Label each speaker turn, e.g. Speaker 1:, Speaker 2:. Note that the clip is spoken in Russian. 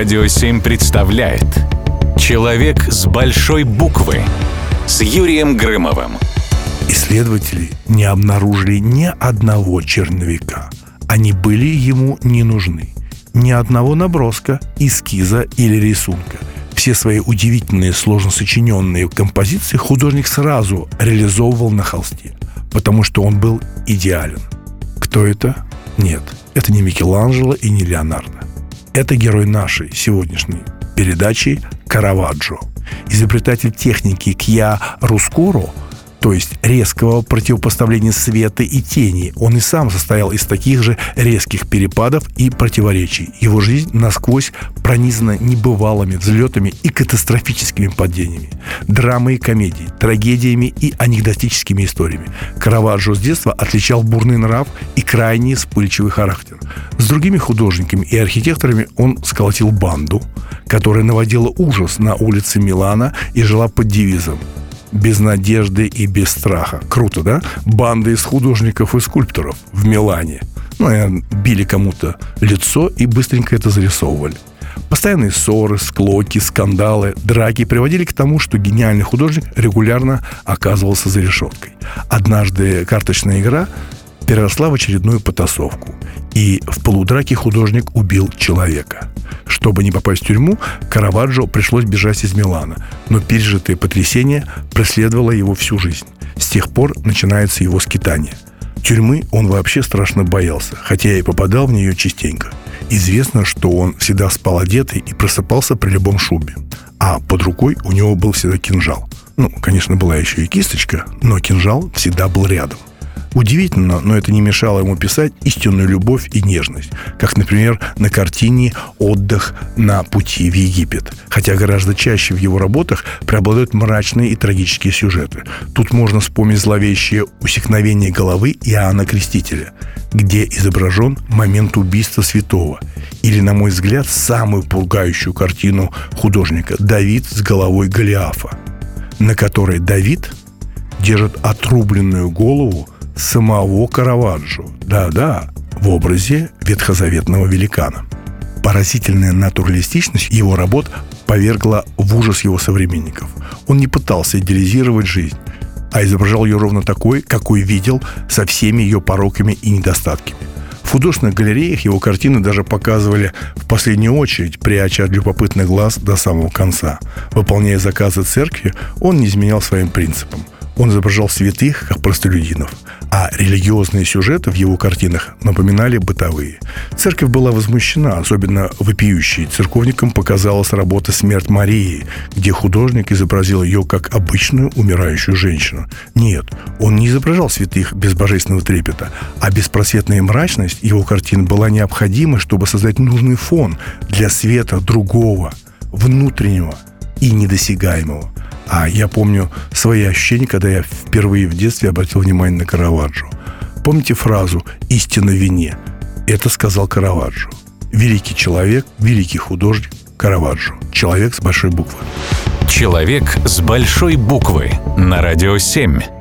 Speaker 1: Радио 7 представляет Человек с большой буквы с Юрием Грымовым.
Speaker 2: Исследователи не обнаружили ни одного черновика. Они были ему не нужны. Ни одного наброска, эскиза или рисунка. Все свои удивительные, сложно сочиненные композиции художник сразу реализовывал на холсте, потому что он был идеален. Кто это? Нет, это не Микеланджело и не Леонардо. Это герой нашей сегодняшней передачи Караваджо. Изобретатель техники Кья Рускуро – то есть резкого противопоставления света и тени. Он и сам состоял из таких же резких перепадов и противоречий. Его жизнь насквозь пронизана небывалыми взлетами и катастрофическими падениями, драмой и комедией, трагедиями и анекдотическими историями. Караваджо с детства отличал бурный нрав и крайне вспыльчивый характер. С другими художниками и архитекторами он сколотил банду, которая наводила ужас на улице Милана и жила под девизом без надежды и без страха. Круто, да? Банда из художников и скульпторов в Милане. Ну, били кому-то лицо и быстренько это зарисовывали. Постоянные ссоры, склоки, скандалы, драки приводили к тому, что гениальный художник регулярно оказывался за решеткой. Однажды карточная игра переросла в очередную потасовку, и в полудраке художник убил человека. Чтобы не попасть в тюрьму, Караваджо пришлось бежать из Милана, но пережитое потрясение преследовало его всю жизнь. С тех пор начинается его скитание. Тюрьмы он вообще страшно боялся, хотя и попадал в нее частенько. Известно, что он всегда спал одетый и просыпался при любом шубе. А под рукой у него был всегда кинжал. Ну, конечно, была еще и кисточка, но кинжал всегда был рядом. Удивительно, но это не мешало ему писать истинную любовь и нежность, как, например, на картине «Отдых на пути в Египет», хотя гораздо чаще в его работах преобладают мрачные и трагические сюжеты. Тут можно вспомнить зловещее усекновение головы Иоанна Крестителя, где изображен момент убийства святого, или, на мой взгляд, самую пугающую картину художника «Давид с головой Голиафа», на которой Давид держит отрубленную голову самого Караваджо. Да-да, в образе ветхозаветного великана. Поразительная натуралистичность его работ повергла в ужас его современников. Он не пытался идеализировать жизнь, а изображал ее ровно такой, какой видел, со всеми ее пороками и недостатками. В художественных галереях его картины даже показывали в последнюю очередь, пряча от любопытных глаз до самого конца. Выполняя заказы церкви, он не изменял своим принципам. Он изображал святых, как простолюдинов – а религиозные сюжеты в его картинах напоминали бытовые. Церковь была возмущена, особенно вопиющей. Церковникам показалась работа «Смерть Марии», где художник изобразил ее как обычную умирающую женщину. Нет, он не изображал святых без божественного трепета, а беспросветная мрачность его картин была необходима, чтобы создать нужный фон для света другого, внутреннего и недосягаемого. А я помню свои ощущения, когда я впервые в детстве обратил внимание на Караваджо. Помните фразу «истина вине»? Это сказал Караваджо. Великий человек, великий художник Караваджо. Человек с большой буквы.
Speaker 1: Человек с большой буквы на радио 7.